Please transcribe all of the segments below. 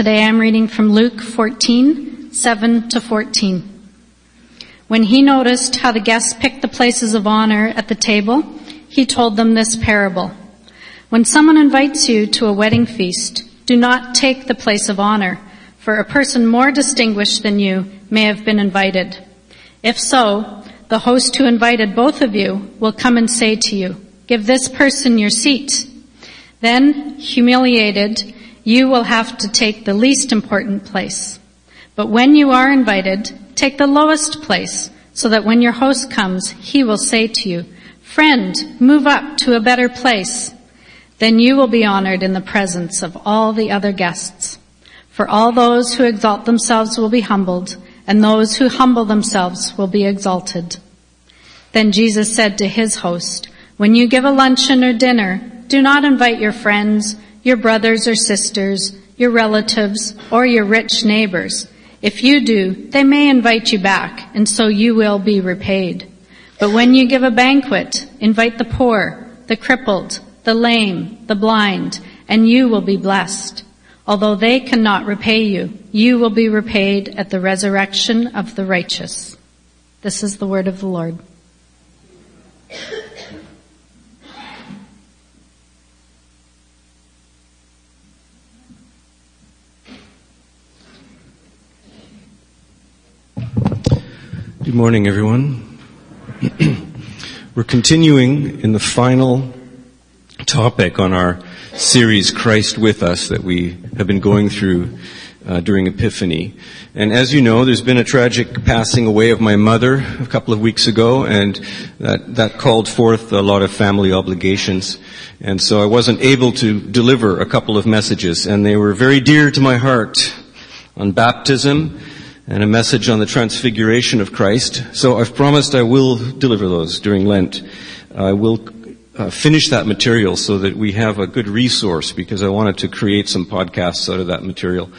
Today I'm reading from Luke 14, 7 to 14. When he noticed how the guests picked the places of honor at the table, he told them this parable. When someone invites you to a wedding feast, do not take the place of honor, for a person more distinguished than you may have been invited. If so, the host who invited both of you will come and say to you, give this person your seat. Then, humiliated, you will have to take the least important place. But when you are invited, take the lowest place, so that when your host comes, he will say to you, friend, move up to a better place. Then you will be honored in the presence of all the other guests. For all those who exalt themselves will be humbled, and those who humble themselves will be exalted. Then Jesus said to his host, when you give a luncheon or dinner, do not invite your friends, your brothers or sisters, your relatives, or your rich neighbors. If you do, they may invite you back, and so you will be repaid. But when you give a banquet, invite the poor, the crippled, the lame, the blind, and you will be blessed. Although they cannot repay you, you will be repaid at the resurrection of the righteous. This is the word of the Lord. Good morning, everyone. We're continuing in the final topic on our series, Christ with Us, that we have been going through uh, during Epiphany. And as you know, there's been a tragic passing away of my mother a couple of weeks ago, and that, that called forth a lot of family obligations. And so I wasn't able to deliver a couple of messages, and they were very dear to my heart on baptism, and a message on the transfiguration of Christ. So I've promised I will deliver those during Lent. I will uh, finish that material so that we have a good resource because I wanted to create some podcasts out of that material.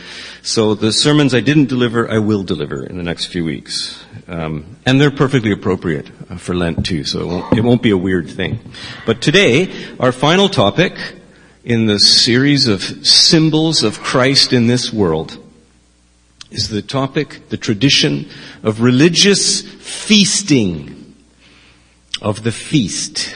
So the sermons I didn't deliver, I will deliver in the next few weeks. Um, and they're perfectly appropriate uh, for Lent too, so it won't, it won't be a weird thing. But today, our final topic in the series of symbols of Christ in this world is the topic, the tradition of religious feasting, of the feast.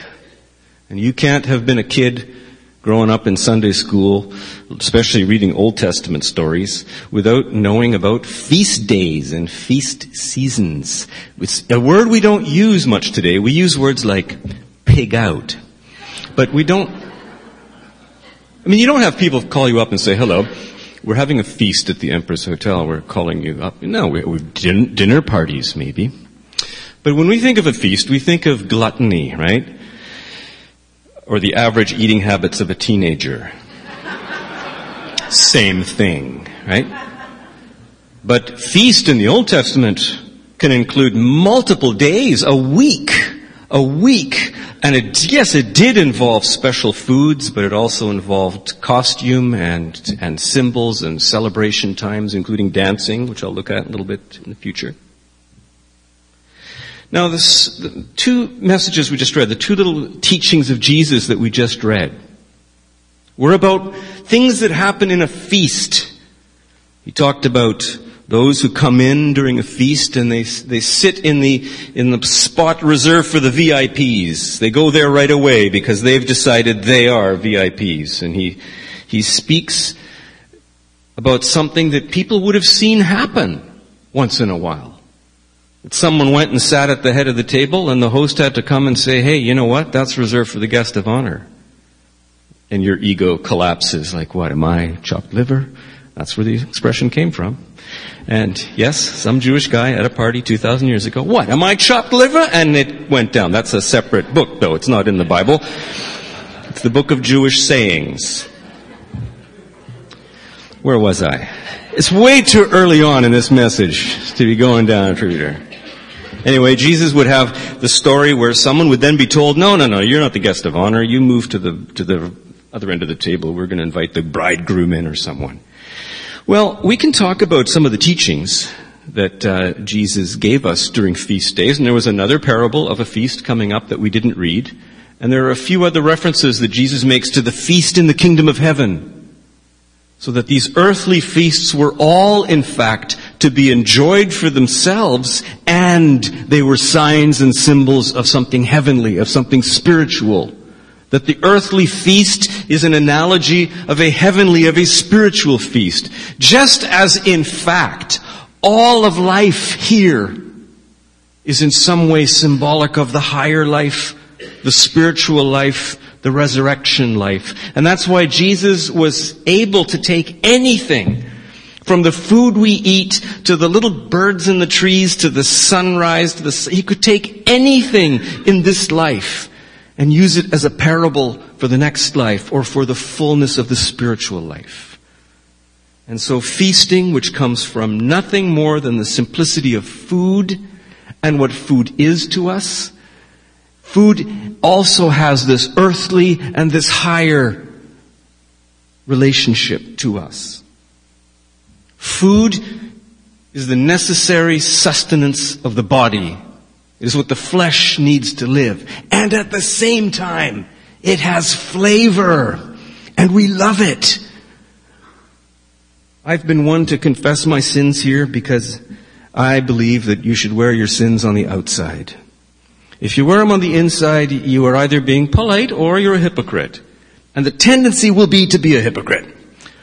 And you can't have been a kid growing up in Sunday school, especially reading Old Testament stories, without knowing about feast days and feast seasons. It's a word we don't use much today. We use words like pig out. But we don't, I mean, you don't have people call you up and say, hello, we're having a feast at the Empress Hotel. We're calling you up. No, we, we din- dinner parties maybe. But when we think of a feast, we think of gluttony, right? Or the average eating habits of a teenager. Same thing, right? But feast in the Old Testament can include multiple days, a week, a week and it, yes, it did involve special foods, but it also involved costume and, and symbols and celebration times, including dancing, which I'll look at a little bit in the future. Now, this, the two messages we just read, the two little teachings of Jesus that we just read, were about things that happen in a feast. He talked about those who come in during a feast and they, they sit in the, in the spot reserved for the VIPs. They go there right away because they've decided they are VIPs. And he, he speaks about something that people would have seen happen once in a while. That someone went and sat at the head of the table and the host had to come and say, hey, you know what? That's reserved for the guest of honor. And your ego collapses like, what, am I chopped liver? That's where the expression came from. And yes, some Jewish guy at a party 2,000 years ago, what, am I chopped liver? And it went down. That's a separate book though, it's not in the Bible. It's the book of Jewish sayings. Where was I? It's way too early on in this message to be going down a tree Anyway, Jesus would have the story where someone would then be told, no, no, no, you're not the guest of honor. You move to the, to the other end of the table. We're going to invite the bridegroom in or someone. Well, we can talk about some of the teachings that uh, Jesus gave us during feast days, and there was another parable of a feast coming up that we didn't read, and there are a few other references that Jesus makes to the feast in the kingdom of heaven. So that these earthly feasts were all, in fact, to be enjoyed for themselves, and they were signs and symbols of something heavenly, of something spiritual. That the earthly feast is an analogy of a heavenly, of a spiritual feast. Just as in fact, all of life here is in some way symbolic of the higher life, the spiritual life, the resurrection life. And that's why Jesus was able to take anything from the food we eat to the little birds in the trees to the sunrise to the, he could take anything in this life and use it as a parable for the next life or for the fullness of the spiritual life. And so feasting, which comes from nothing more than the simplicity of food and what food is to us, food also has this earthly and this higher relationship to us. Food is the necessary sustenance of the body. It is what the flesh needs to live. And at the same time, it has flavor. And we love it. I've been one to confess my sins here because I believe that you should wear your sins on the outside. If you wear them on the inside, you are either being polite or you're a hypocrite. And the tendency will be to be a hypocrite.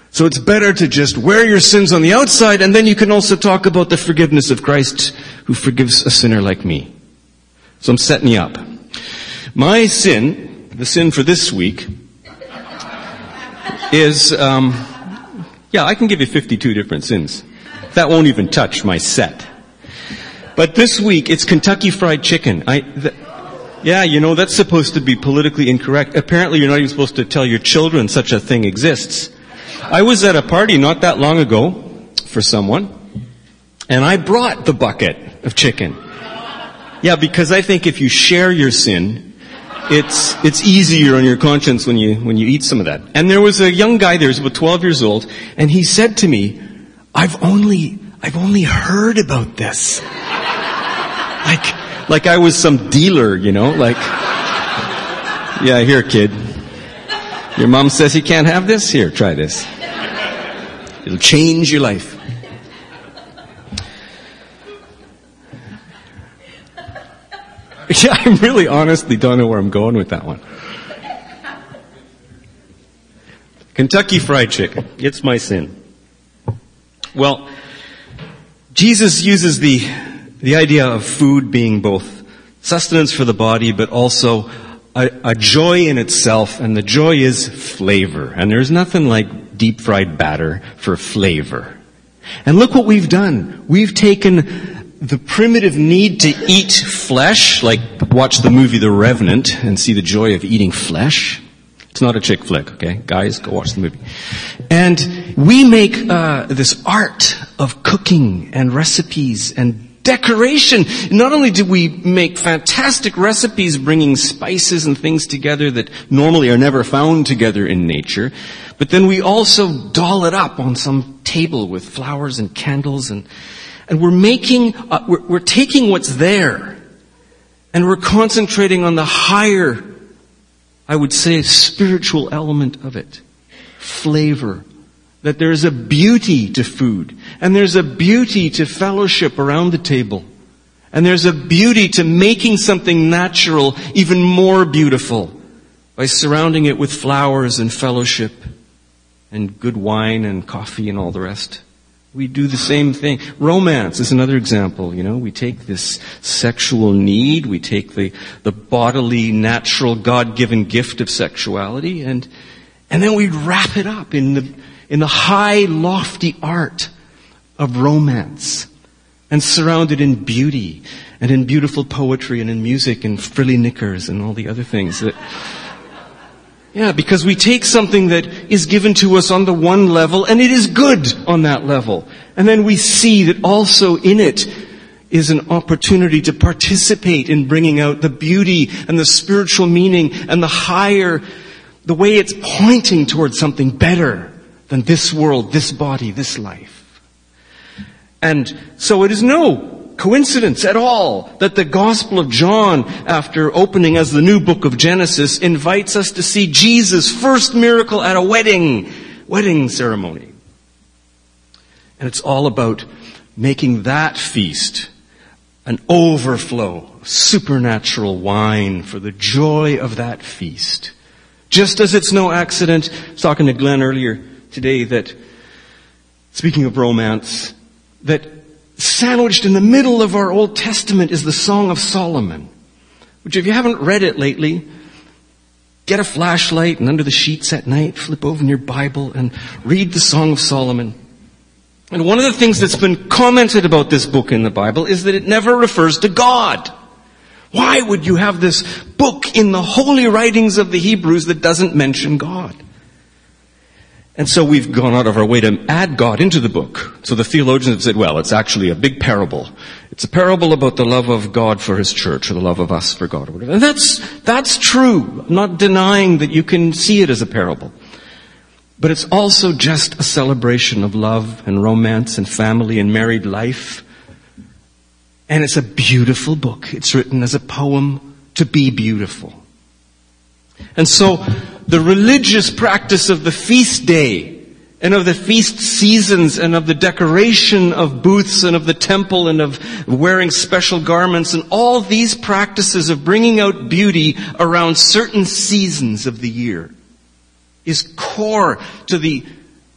So it's better to just wear your sins on the outside and then you can also talk about the forgiveness of Christ who forgives a sinner like me. So I'm setting you up. My sin, the sin for this week, is, um, yeah, I can give you 52 different sins. That won't even touch my set. But this week, it's Kentucky Fried Chicken. I, the, yeah, you know, that's supposed to be politically incorrect. Apparently you're not even supposed to tell your children such a thing exists. I was at a party not that long ago for someone, and I brought the bucket of chicken. Yeah, because I think if you share your sin, it's, it's easier on your conscience when you, when you eat some of that. And there was a young guy there, he was about 12 years old, and he said to me, I've only, I've only heard about this. Like, like I was some dealer, you know, like, yeah, here kid. Your mom says you can't have this? Here, try this. It'll change your life. Yeah, I really honestly don't know where I'm going with that one. Kentucky Fried Chicken. It's my sin. Well, Jesus uses the, the idea of food being both sustenance for the body, but also a, a, joy in itself, and the joy is flavor. And there's nothing like deep fried batter for flavor. And look what we've done. We've taken the primitive need to eat flesh, like watch the movie The Revenant and see the joy of eating flesh. It's not a chick flick, okay? Guys, go watch the movie. And we make uh, this art of cooking and recipes and decoration. Not only do we make fantastic recipes bringing spices and things together that normally are never found together in nature, but then we also doll it up on some table with flowers and candles and and we're making, uh, we're, we're taking what's there and we're concentrating on the higher, I would say, spiritual element of it. Flavor. That there's a beauty to food. And there's a beauty to fellowship around the table. And there's a beauty to making something natural even more beautiful by surrounding it with flowers and fellowship and good wine and coffee and all the rest. We do the same thing. Romance is another example, you know. We take this sexual need, we take the, the bodily, natural, God-given gift of sexuality, and, and then we wrap it up in the, in the high, lofty art of romance, and surround it in beauty, and in beautiful poetry, and in music, and frilly knickers, and all the other things that, yeah, because we take something that is given to us on the one level and it is good on that level. And then we see that also in it is an opportunity to participate in bringing out the beauty and the spiritual meaning and the higher, the way it's pointing towards something better than this world, this body, this life. And so it is no coincidence at all that the Gospel of John, after opening as the new book of Genesis, invites us to see Jesus' first miracle at a wedding, wedding ceremony. And it's all about making that feast an overflow, supernatural wine for the joy of that feast. Just as it's no accident, I was talking to Glenn earlier today that, speaking of romance, that sandwiched in the middle of our Old Testament is the Song of Solomon, which if you haven't read it lately, get a flashlight and under the sheets at night, flip open your Bible and read the Song of Solomon. And one of the things that's been commented about this book in the Bible is that it never refers to God. Why would you have this book in the holy writings of the Hebrews that doesn't mention God? And so we've gone out of our way to add God into the book. So the theologians have said, well, it's actually a big parable. It's a parable about the love of God for His church, or the love of us for God, or whatever. And that's, that's true. I'm not denying that you can see it as a parable. But it's also just a celebration of love and romance and family and married life. And it's a beautiful book. It's written as a poem to be beautiful. And so the religious practice of the feast day and of the feast seasons and of the decoration of booths and of the temple and of wearing special garments and all these practices of bringing out beauty around certain seasons of the year is core to the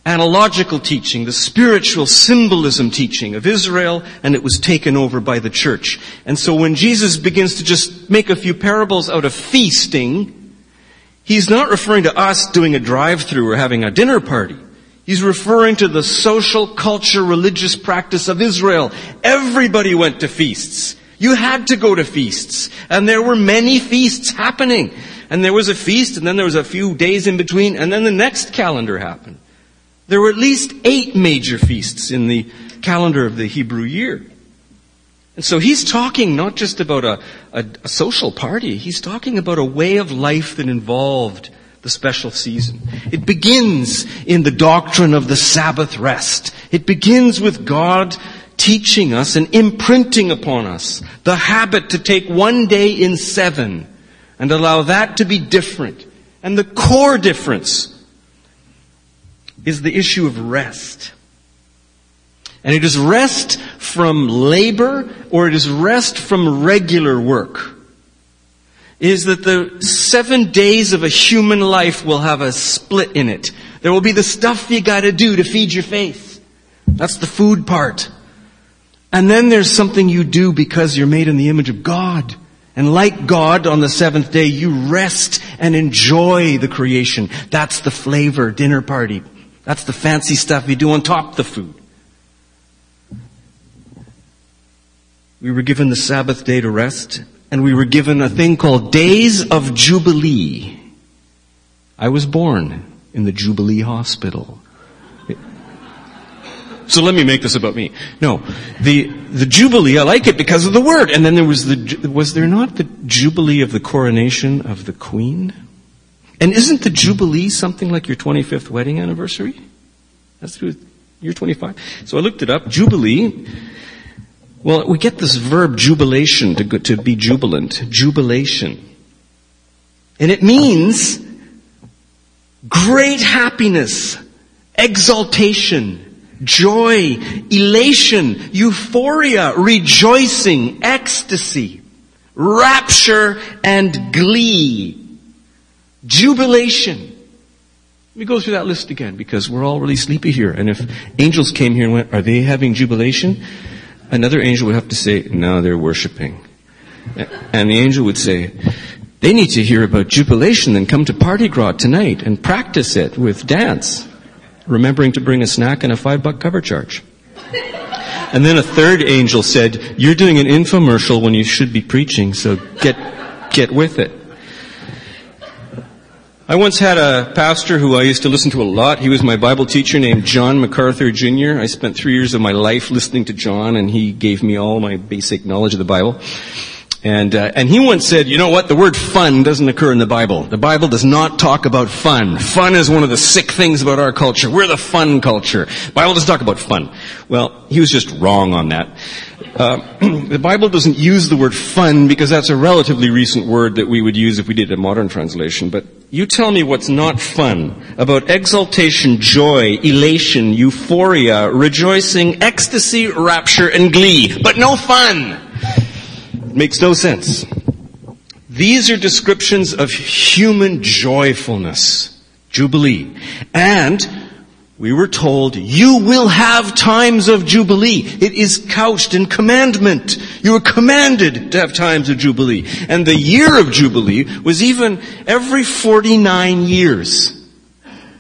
analogical teaching, the spiritual symbolism teaching of Israel, and it was taken over by the church. And so when Jesus begins to just make a few parables out of feasting, he's not referring to us doing a drive-through or having a dinner party. He's referring to the social, culture, religious practice of Israel. Everybody went to feasts. You had to go to feasts. And there were many feasts happening and there was a feast, and then there was a few days in between, and then the next calendar happened. There were at least eight major feasts in the calendar of the Hebrew year. And so he's talking not just about a, a, a, social party, he's talking about a way of life that involved the special season. It begins in the doctrine of the Sabbath rest. It begins with God teaching us and imprinting upon us the habit to take one day in seven and allow that to be different. And the core difference is the issue of rest. And it is rest from labor or it is rest from regular work. Is that the seven days of a human life will have a split in it. There will be the stuff you gotta do to feed your faith. That's the food part. And then there's something you do because you're made in the image of God. And like God on the seventh day, you rest and enjoy the creation. That's the flavor dinner party. That's the fancy stuff you do on top of the food. We were given the Sabbath day to rest, and we were given a thing called Days of Jubilee. I was born in the Jubilee Hospital. So let me make this about me. No, the the jubilee. I like it because of the word. And then there was the was there not the jubilee of the coronation of the queen? And isn't the jubilee something like your 25th wedding anniversary? That's through you're 25. So I looked it up. Jubilee. Well, we get this verb jubilation to to be jubilant. Jubilation. And it means great happiness, exaltation, joy, elation, euphoria, rejoicing, ecstasy, rapture, and glee. Jubilation. Let me go through that list again because we're all really sleepy here. And if angels came here and went, are they having jubilation? Another angel would have to say, no, they're worshiping. And the angel would say, they need to hear about jubilation then come to Party Gras tonight and practice it with dance remembering to bring a snack and a five buck cover charge. And then a third angel said, you're doing an infomercial when you should be preaching, so get, get with it. I once had a pastor who I used to listen to a lot. He was my Bible teacher named John MacArthur Jr. I spent three years of my life listening to John and he gave me all my basic knowledge of the Bible. And, uh, and he once said, you know what, the word fun doesn't occur in the Bible. The Bible does not talk about fun. Fun is one of the sick things about our culture. We're the fun culture. Bible doesn't talk about fun. Well, he was just wrong on that. Uh, the Bible doesn't use the word fun because that's a relatively recent word that we would use if we did a modern translation, but You tell me what's not fun about exaltation, joy, elation, euphoria, rejoicing, ecstasy, rapture, and glee, but no fun. Makes no sense. These are descriptions of human joyfulness, jubilee. And we were told, you will have times of Jubilee. It is couched in commandment. You are commanded to have times of Jubilee. And the year of Jubilee was even every 49 years.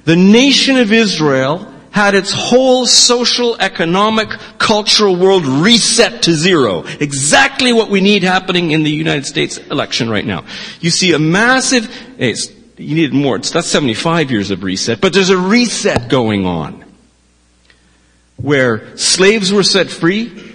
The nation of Israel had its whole social, economic, cultural world reset to zero. Exactly what we need happening in the United States election right now. You see a massive, you needed more. It's, not 75 years of reset. But there's a reset going on. Where slaves were set free,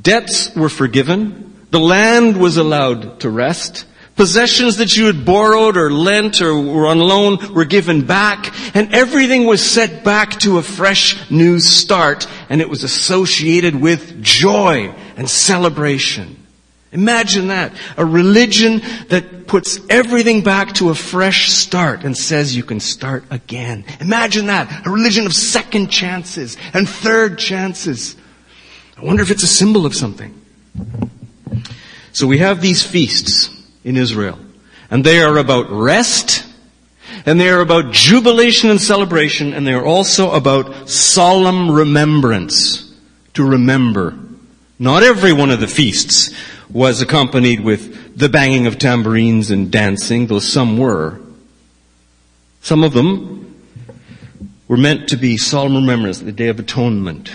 debts were forgiven, the land was allowed to rest, possessions that you had borrowed or lent or were on loan were given back, and everything was set back to a fresh new start, and it was associated with joy and celebration. Imagine that. A religion that puts everything back to a fresh start and says you can start again. Imagine that. A religion of second chances and third chances. I wonder if it's a symbol of something. So we have these feasts in Israel. And they are about rest, and they are about jubilation and celebration, and they are also about solemn remembrance. To remember. Not every one of the feasts was accompanied with the banging of tambourines and dancing, though some were. Some of them were meant to be solemn remembrance, the Day of Atonement.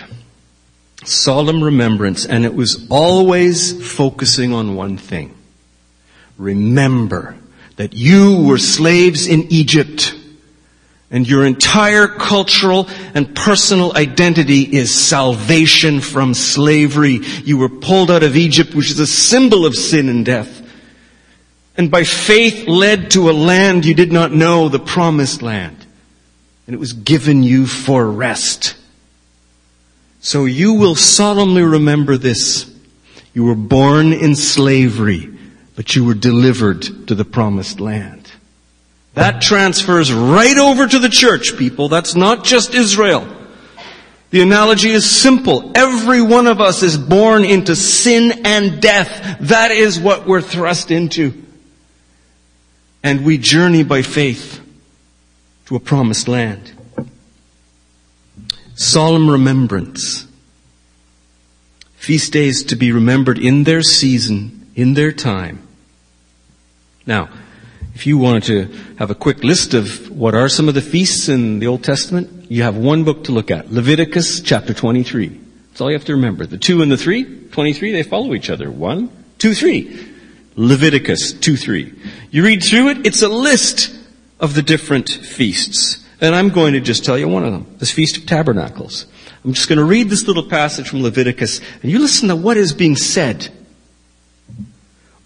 Solemn remembrance, and it was always focusing on one thing. Remember that you were slaves in Egypt and your entire cultural and personal identity is salvation from slavery. You were pulled out of Egypt, which is a symbol of sin and death. And by faith led to a land you did not know, the promised land. And it was given you for rest. So you will solemnly remember this. You were born in slavery, but you were delivered to the promised land. That transfers right over to the church, people. That's not just Israel. The analogy is simple. Every one of us is born into sin and death. That is what we're thrust into. And we journey by faith to a promised land. Solemn remembrance. Feast days to be remembered in their season, in their time. Now, if you wanted to have a quick list of what are some of the feasts in the Old Testament, you have one book to look at. Leviticus chapter 23. That's all you have to remember. The two and the three, 23, they follow each other. One, two, three. Leviticus 2, 3. You read through it, it's a list of the different feasts. And I'm going to just tell you one of them. This Feast of Tabernacles. I'm just going to read this little passage from Leviticus, and you listen to what is being said.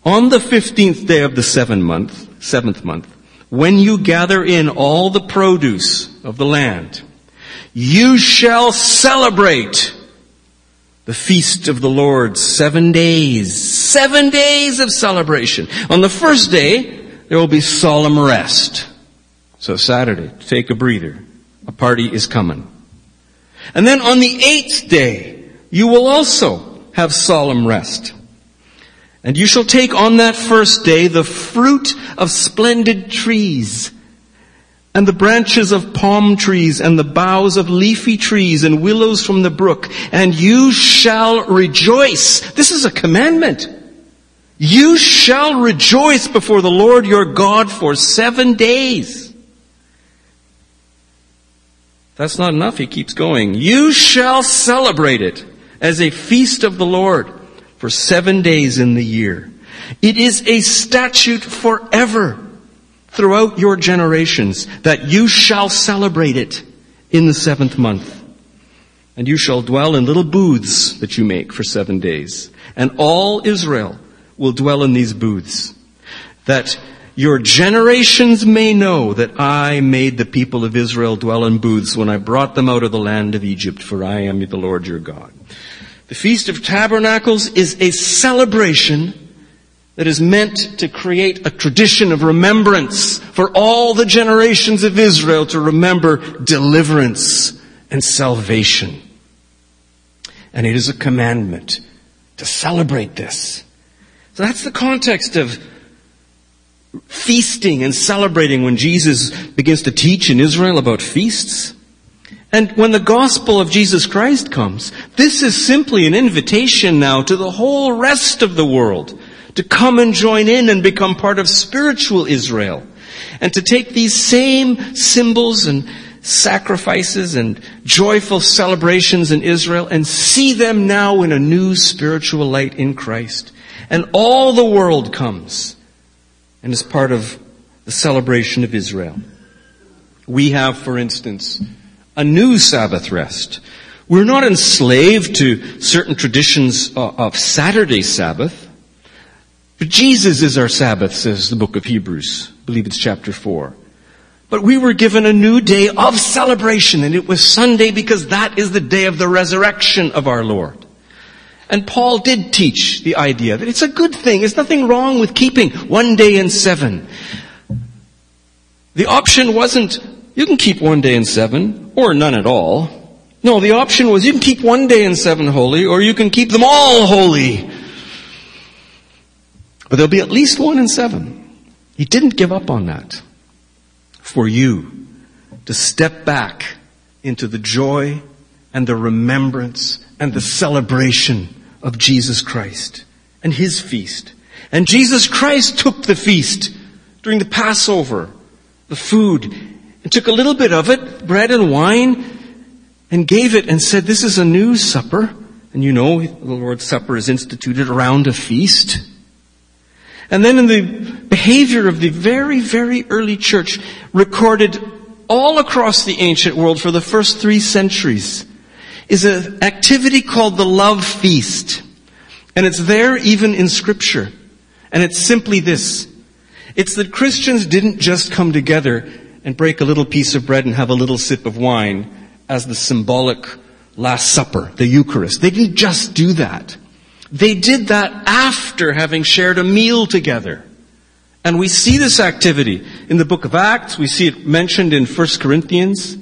On the 15th day of the seventh month, seventh month, when you gather in all the produce of the land, you shall celebrate the feast of the Lord seven days. Seven days of celebration. On the first day, there will be solemn rest. So Saturday, take a breather. A party is coming. And then on the eighth day, you will also have solemn rest. And you shall take on that first day the fruit of splendid trees, and the branches of palm trees, and the boughs of leafy trees, and willows from the brook, and you shall rejoice. This is a commandment. You shall rejoice before the Lord your God for seven days. That's not enough. He keeps going. You shall celebrate it as a feast of the Lord for seven days in the year. It is a statute forever throughout your generations that you shall celebrate it in the seventh month. And you shall dwell in little booths that you make for seven days. And all Israel will dwell in these booths. That your generations may know that I made the people of Israel dwell in booths when I brought them out of the land of Egypt, for I am the Lord your God. The Feast of Tabernacles is a celebration that is meant to create a tradition of remembrance for all the generations of Israel to remember deliverance and salvation. And it is a commandment to celebrate this. So that's the context of feasting and celebrating when Jesus begins to teach in Israel about feasts. And when the gospel of Jesus Christ comes, this is simply an invitation now to the whole rest of the world to come and join in and become part of spiritual Israel. And to take these same symbols and sacrifices and joyful celebrations in Israel and see them now in a new spiritual light in Christ. And all the world comes and is part of the celebration of Israel. We have, for instance, a new Sabbath rest. We're not enslaved to certain traditions of Saturday Sabbath. But Jesus is our Sabbath, says the book of Hebrews. I believe it's chapter 4. But we were given a new day of celebration, and it was Sunday because that is the day of the resurrection of our Lord. And Paul did teach the idea that it's a good thing. There's nothing wrong with keeping one day in seven. The option wasn't, you can keep one day in seven, or none at all. No, the option was you can keep one day in seven holy, or you can keep them all holy. But there'll be at least one in seven. He didn't give up on that. For you to step back into the joy and the remembrance and the celebration of Jesus Christ and His feast. And Jesus Christ took the feast during the Passover, the food, and took a little bit of it, bread and wine, and gave it and said, this is a new supper. And you know, the Lord's Supper is instituted around a feast. And then in the behavior of the very, very early church recorded all across the ancient world for the first three centuries is an activity called the love feast. And it's there even in scripture. And it's simply this. It's that Christians didn't just come together and break a little piece of bread and have a little sip of wine as the symbolic Last Supper, the Eucharist. They didn't just do that. They did that after having shared a meal together. And we see this activity in the book of Acts. We see it mentioned in 1 Corinthians.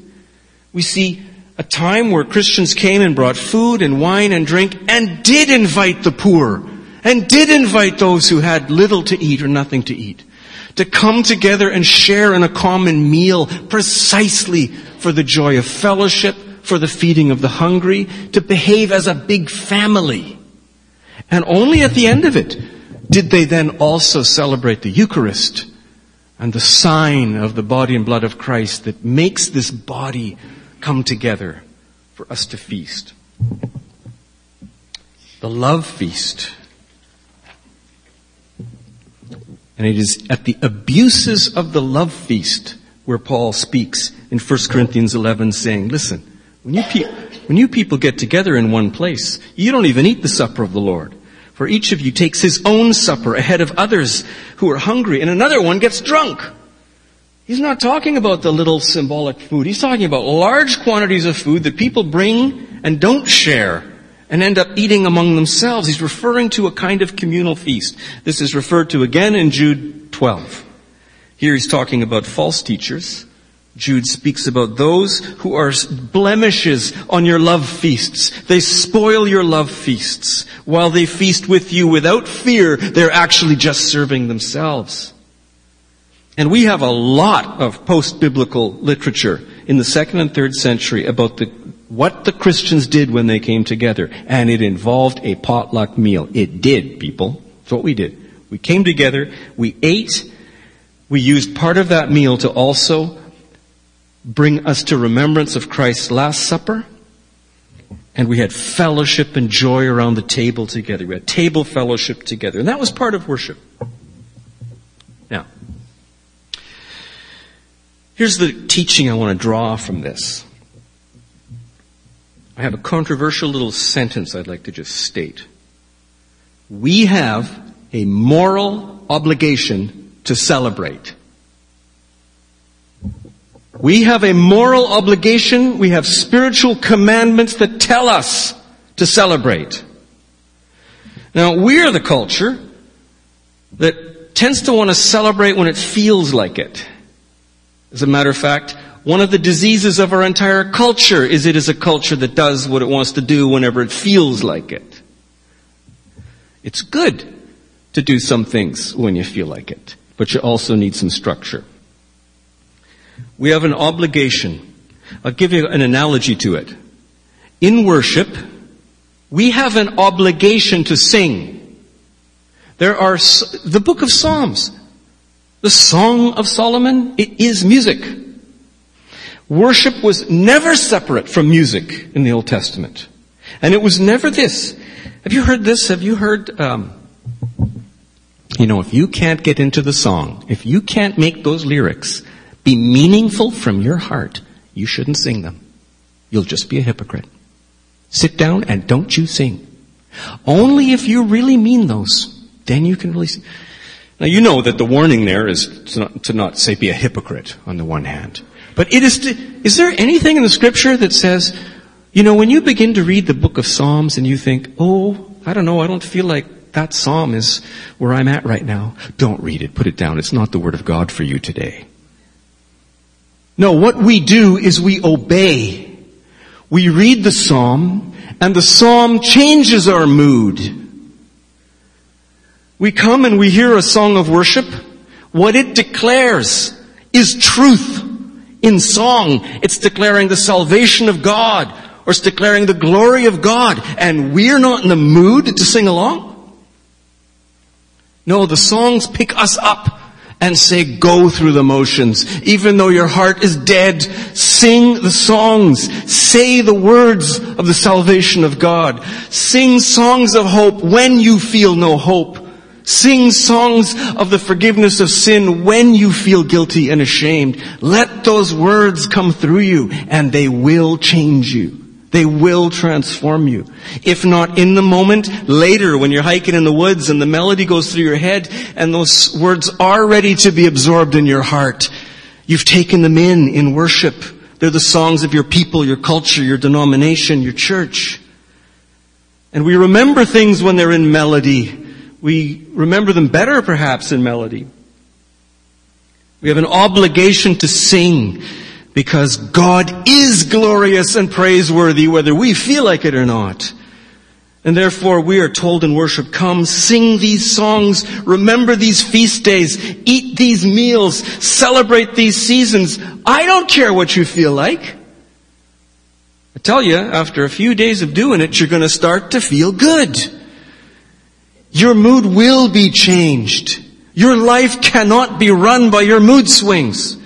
We see a time where Christians came and brought food and wine and drink and did invite the poor and did invite those who had little to eat or nothing to eat to come together and share in a common meal precisely for the joy of fellowship, for the feeding of the hungry, to behave as a big family. And only at the end of it did they then also celebrate the Eucharist and the sign of the body and blood of Christ that makes this body come together for us to feast. The love feast. And it is at the abuses of the love feast where Paul speaks in 1 Corinthians 11 saying, listen, when you, pe- when you people get together in one place, you don't even eat the supper of the Lord. For each of you takes his own supper ahead of others who are hungry, and another one gets drunk. He's not talking about the little symbolic food. He's talking about large quantities of food that people bring and don't share and end up eating among themselves. He's referring to a kind of communal feast. This is referred to again in Jude 12. Here he's talking about false teachers Jude speaks about those who are blemishes on your love feasts. They spoil your love feasts. While they feast with you without fear, they're actually just serving themselves. And we have a lot of post-biblical literature in the second and third century about the, what the Christians did when they came together. And it involved a potluck meal. It did, people. That's what we did. We came together, we ate, we used part of that meal to also bring us to remembrance of Christ's Last Supper. And we had fellowship and joy around the table together. We had table fellowship together. And that was part of worship. Now, here's the teaching I want to draw from this. I have a controversial little sentence I'd like to just state. We have a moral obligation to celebrate. We have a moral obligation. We have spiritual commandments that tell us to celebrate. Now, we're the culture that tends to want to celebrate when it feels like it. As a matter of fact, one of the diseases of our entire culture is it is a culture that does what it wants to do whenever it feels like it. It's good to do some things when you feel like it, but you also need some structure. We have an obligation. I'll give you an analogy to it. In worship, we have an obligation to sing. There are the book of Psalms, the Song of Solomon, it is music. Worship was never separate from music in the Old Testament. And it was never this. Have you heard this? Have you heard, um, you know, if you can't get into the song, if you can't make those lyrics be meaningful from your heart, you shouldn't sing them. You'll just be a hypocrite. Sit down and don't you sing. Only if you really mean those, then you can really sing. Now you know that the warning there is to not, to not say be a hypocrite on the one hand. But it is, to, is there anything in the scripture that says, you know, when you begin to read the book of Psalms and you think, oh, I don't know, I don't feel like that psalm is where I'm at right now. Don't read it, put it down. It's not the word of God for you today. No, what we do is we obey. We read the psalm and the psalm changes our mood. We come and we hear a song of worship. What it declares is truth in song. It's declaring the salvation of God or it's declaring the glory of God and we're not in the mood to sing along. No, the songs pick us up and say go through the motions. Even though your heart is dead, sing the songs. Say the words of the salvation of God. Sing songs of hope when you feel no hope. Sing songs of the forgiveness of sin when you feel guilty and ashamed. Let those words come through you and they will change you. They will transform you. If not in the moment, later when you're hiking in the woods and the melody goes through your head and those words are ready to be absorbed in your heart. You've taken them in in worship. They're the songs of your people, your culture, your denomination, your church. And we remember things when they're in melody we remember them better perhaps in melody. We have an obligation to sing because God is glorious and praiseworthy whether we feel like it or not. And therefore we are told in worship, come sing these songs, remember these feast days, eat these meals, celebrate these seasons. I don't care what you feel like. I tell you, after a few days of doing it, you're gonna start to feel good. Your mood will be changed. Your life cannot be run by your mood swings.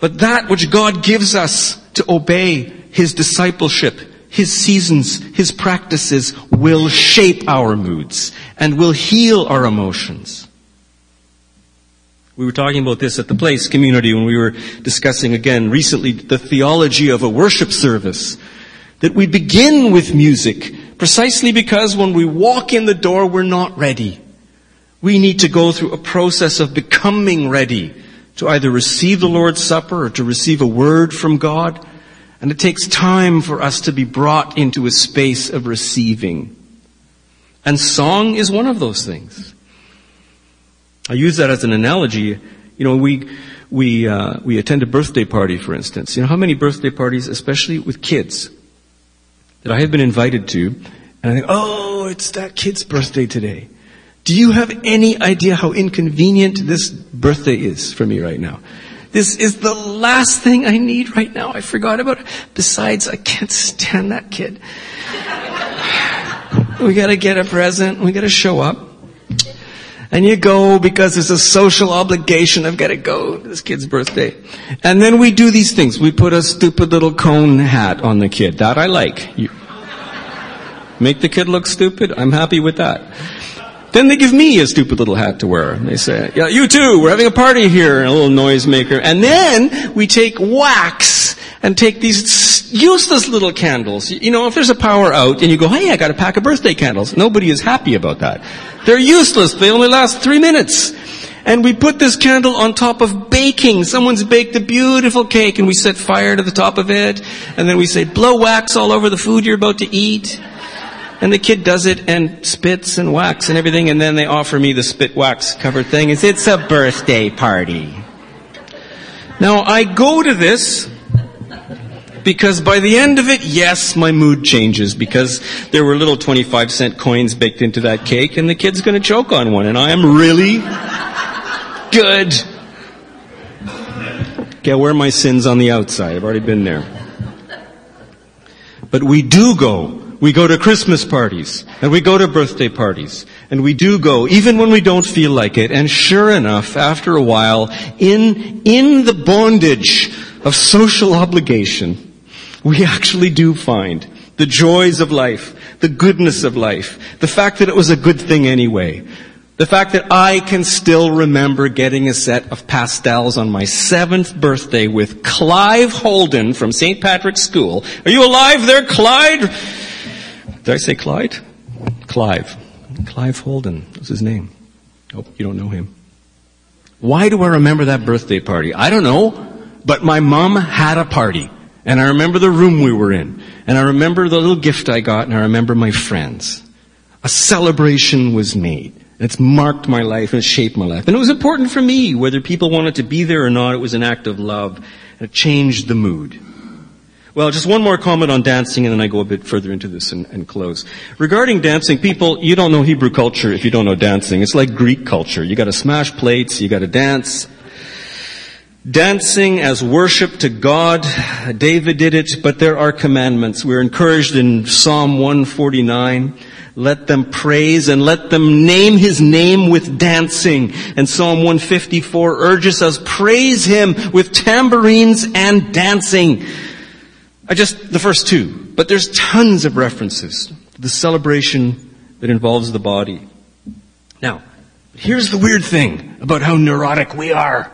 But that which God gives us to obey His discipleship, His seasons, His practices will shape our moods and will heal our emotions. We were talking about this at the place community when we were discussing again recently the theology of a worship service. That we begin with music Precisely because when we walk in the door, we're not ready. We need to go through a process of becoming ready to either receive the Lord's Supper or to receive a word from God. And it takes time for us to be brought into a space of receiving. And song is one of those things. I use that as an analogy. You know, we, we, uh, we attend a birthday party, for instance. You know how many birthday parties, especially with kids, that I have been invited to, and I think, oh, it's that kid's birthday today. Do you have any idea how inconvenient this birthday is for me right now? This is the last thing I need right now. I forgot about it. Besides, I can't stand that kid. we gotta get a present. We gotta show up. And you go because it's a social obligation. I've got to go to this kid's birthday. And then we do these things. We put a stupid little cone hat on the kid. That I like. You make the kid look stupid. I'm happy with that. Then they give me a stupid little hat to wear. They say, yeah, you too, we're having a party here, a little noisemaker. And then we take wax and take these useless little candles. You know, if there's a power out and you go, hey, I got a pack of birthday candles. Nobody is happy about that. They're useless. They only last three minutes. And we put this candle on top of baking. Someone's baked a beautiful cake and we set fire to the top of it. And then we say, blow wax all over the food you're about to eat. And the kid does it and spits and wax and everything, and then they offer me the spit wax covered thing. It's, it's a birthday party. Now I go to this because by the end of it, yes, my mood changes because there were little 25 cent coins baked into that cake and the kid's gonna choke on one and I am really good. Okay, I'll wear my sins on the outside. I've already been there. But we do go. We go to Christmas parties and we go to birthday parties and we do go even when we don't feel like it. And sure enough, after a while, in, in the bondage of social obligation, we actually do find the joys of life, the goodness of life, the fact that it was a good thing anyway, the fact that I can still remember getting a set of pastels on my seventh birthday with Clive Holden from St. Patrick's School. Are you alive there, Clyde? Did I say Clyde? Clive. Clive Holden was his name. Oh, you don't know him. Why do I remember that birthday party? I don't know, but my mom had a party. And I remember the room we were in. And I remember the little gift I got and I remember my friends. A celebration was made. It's marked my life and shaped my life. And it was important for me, whether people wanted to be there or not, it was an act of love. And it changed the mood. Well, just one more comment on dancing and then I go a bit further into this and, and, close. Regarding dancing, people, you don't know Hebrew culture if you don't know dancing. It's like Greek culture. You gotta smash plates, you gotta dance. Dancing as worship to God, David did it, but there are commandments. We're encouraged in Psalm 149. Let them praise and let them name his name with dancing. And Psalm 154 urges us, praise him with tambourines and dancing. I just, the first two, but there's tons of references to the celebration that involves the body. Now, here's the weird thing about how neurotic we are.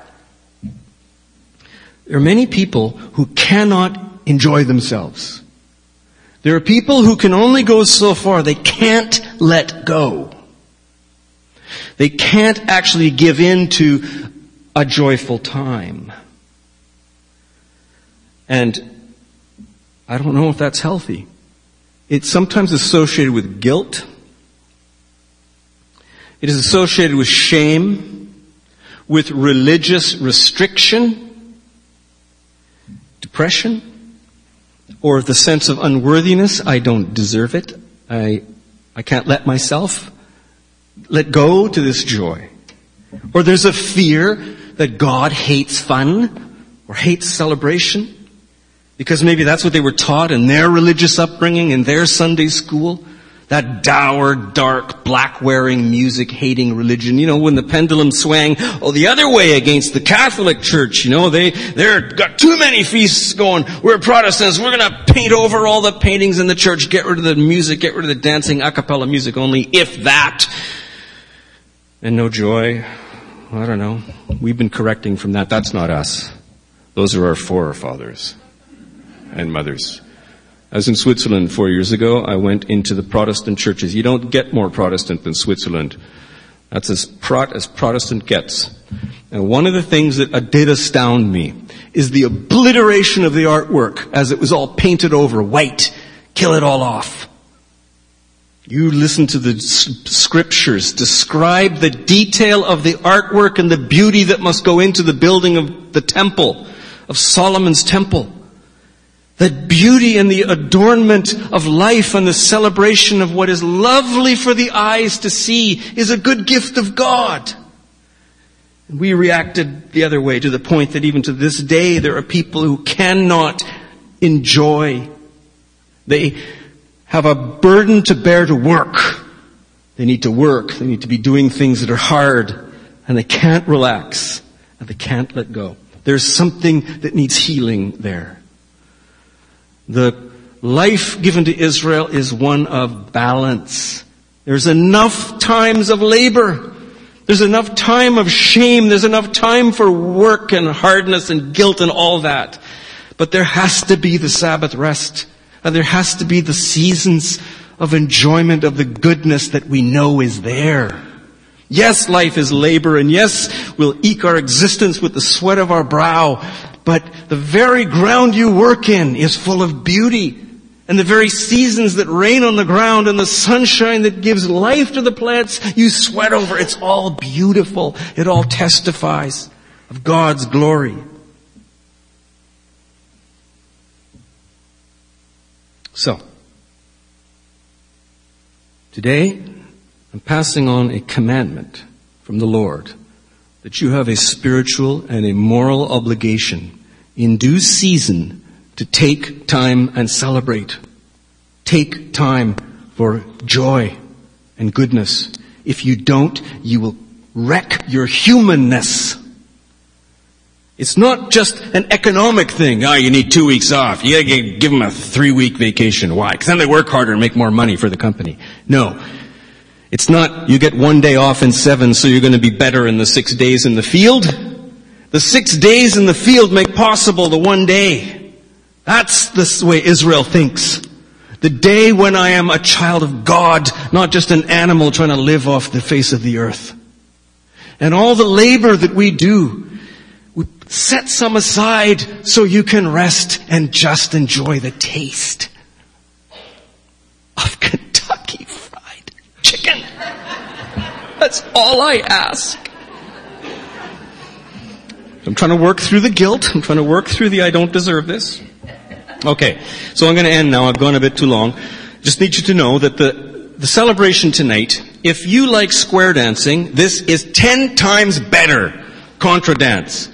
There are many people who cannot enjoy themselves. There are people who can only go so far. They can't let go. They can't actually give in to a joyful time. And I don't know if that's healthy. It's sometimes associated with guilt. It is associated with shame, with religious restriction, depression or the sense of unworthiness. I don't deserve it. I, I can't let myself let go to this joy. Or there's a fear that God hates fun or hates celebration because maybe that's what they were taught in their religious upbringing, in their Sunday school. That dour, dark, black-wearing, music-hating religion. You know, when the pendulum swang, oh, the other way against the Catholic Church, you know, they, they're got too many feasts going. We're Protestants. We're gonna paint over all the paintings in the church, get rid of the music, get rid of the dancing, a cappella music only, if that. And no joy. I don't know. We've been correcting from that. That's not us. Those are our forefathers and mothers. I was in Switzerland four years ago. I went into the Protestant churches. You don't get more Protestant than Switzerland. That's as, Prot- as Protestant gets. And one of the things that uh, did astound me is the obliteration of the artwork as it was all painted over white. Kill it all off. You listen to the scriptures describe the detail of the artwork and the beauty that must go into the building of the temple, of Solomon's temple. That beauty and the adornment of life and the celebration of what is lovely for the eyes to see is a good gift of God. And we reacted the other way to the point that even to this day there are people who cannot enjoy. They have a burden to bear to work. They need to work. They need to be doing things that are hard and they can't relax and they can't let go. There's something that needs healing there. The life given to Israel is one of balance. There's enough times of labor. There's enough time of shame. There's enough time for work and hardness and guilt and all that. But there has to be the Sabbath rest. And there has to be the seasons of enjoyment of the goodness that we know is there. Yes, life is labor and yes, we'll eke our existence with the sweat of our brow, but the very ground you work in is full of beauty and the very seasons that rain on the ground and the sunshine that gives life to the plants you sweat over. It's all beautiful. It all testifies of God's glory. So, today I'm passing on a commandment from the Lord that you have a spiritual and a moral obligation in due season to take time and celebrate. Take time for joy and goodness. If you don't, you will wreck your humanness. It's not just an economic thing. Oh, you need two weeks off. You gotta give them a three week vacation. Why? Because then they work harder and make more money for the company. No. It's not you get one day off in seven so you're going to be better in the six days in the field. The six days in the field make possible the one day. That's the way Israel thinks. The day when I am a child of God, not just an animal trying to live off the face of the earth. And all the labor that we do, we set some aside so you can rest and just enjoy the taste of chicken. That's all I ask. I'm trying to work through the guilt. I'm trying to work through the I don't deserve this. Okay, so I'm going to end now. I've gone a bit too long. Just need you to know that the, the celebration tonight, if you like square dancing, this is ten times better contra dance.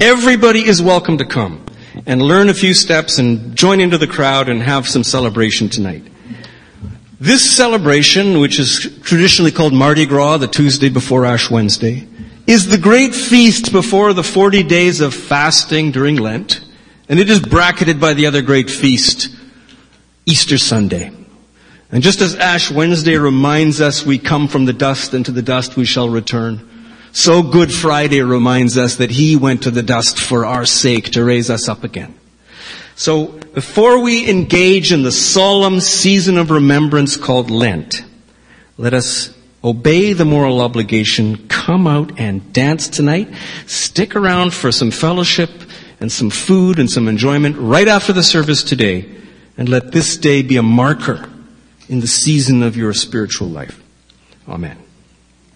Everybody is welcome to come and learn a few steps and join into the crowd and have some celebration tonight. This celebration, which is traditionally called Mardi Gras, the Tuesday before Ash Wednesday, is the great feast before the 40 days of fasting during Lent. And it is bracketed by the other great feast, Easter Sunday. And just as Ash Wednesday reminds us we come from the dust and to the dust we shall return, so Good Friday reminds us that He went to the dust for our sake to raise us up again. So before we engage in the solemn season of remembrance called Lent, let us obey the moral obligation, come out and dance tonight, stick around for some fellowship, and some food and some enjoyment right after the service today. And let this day be a marker in the season of your spiritual life. Amen.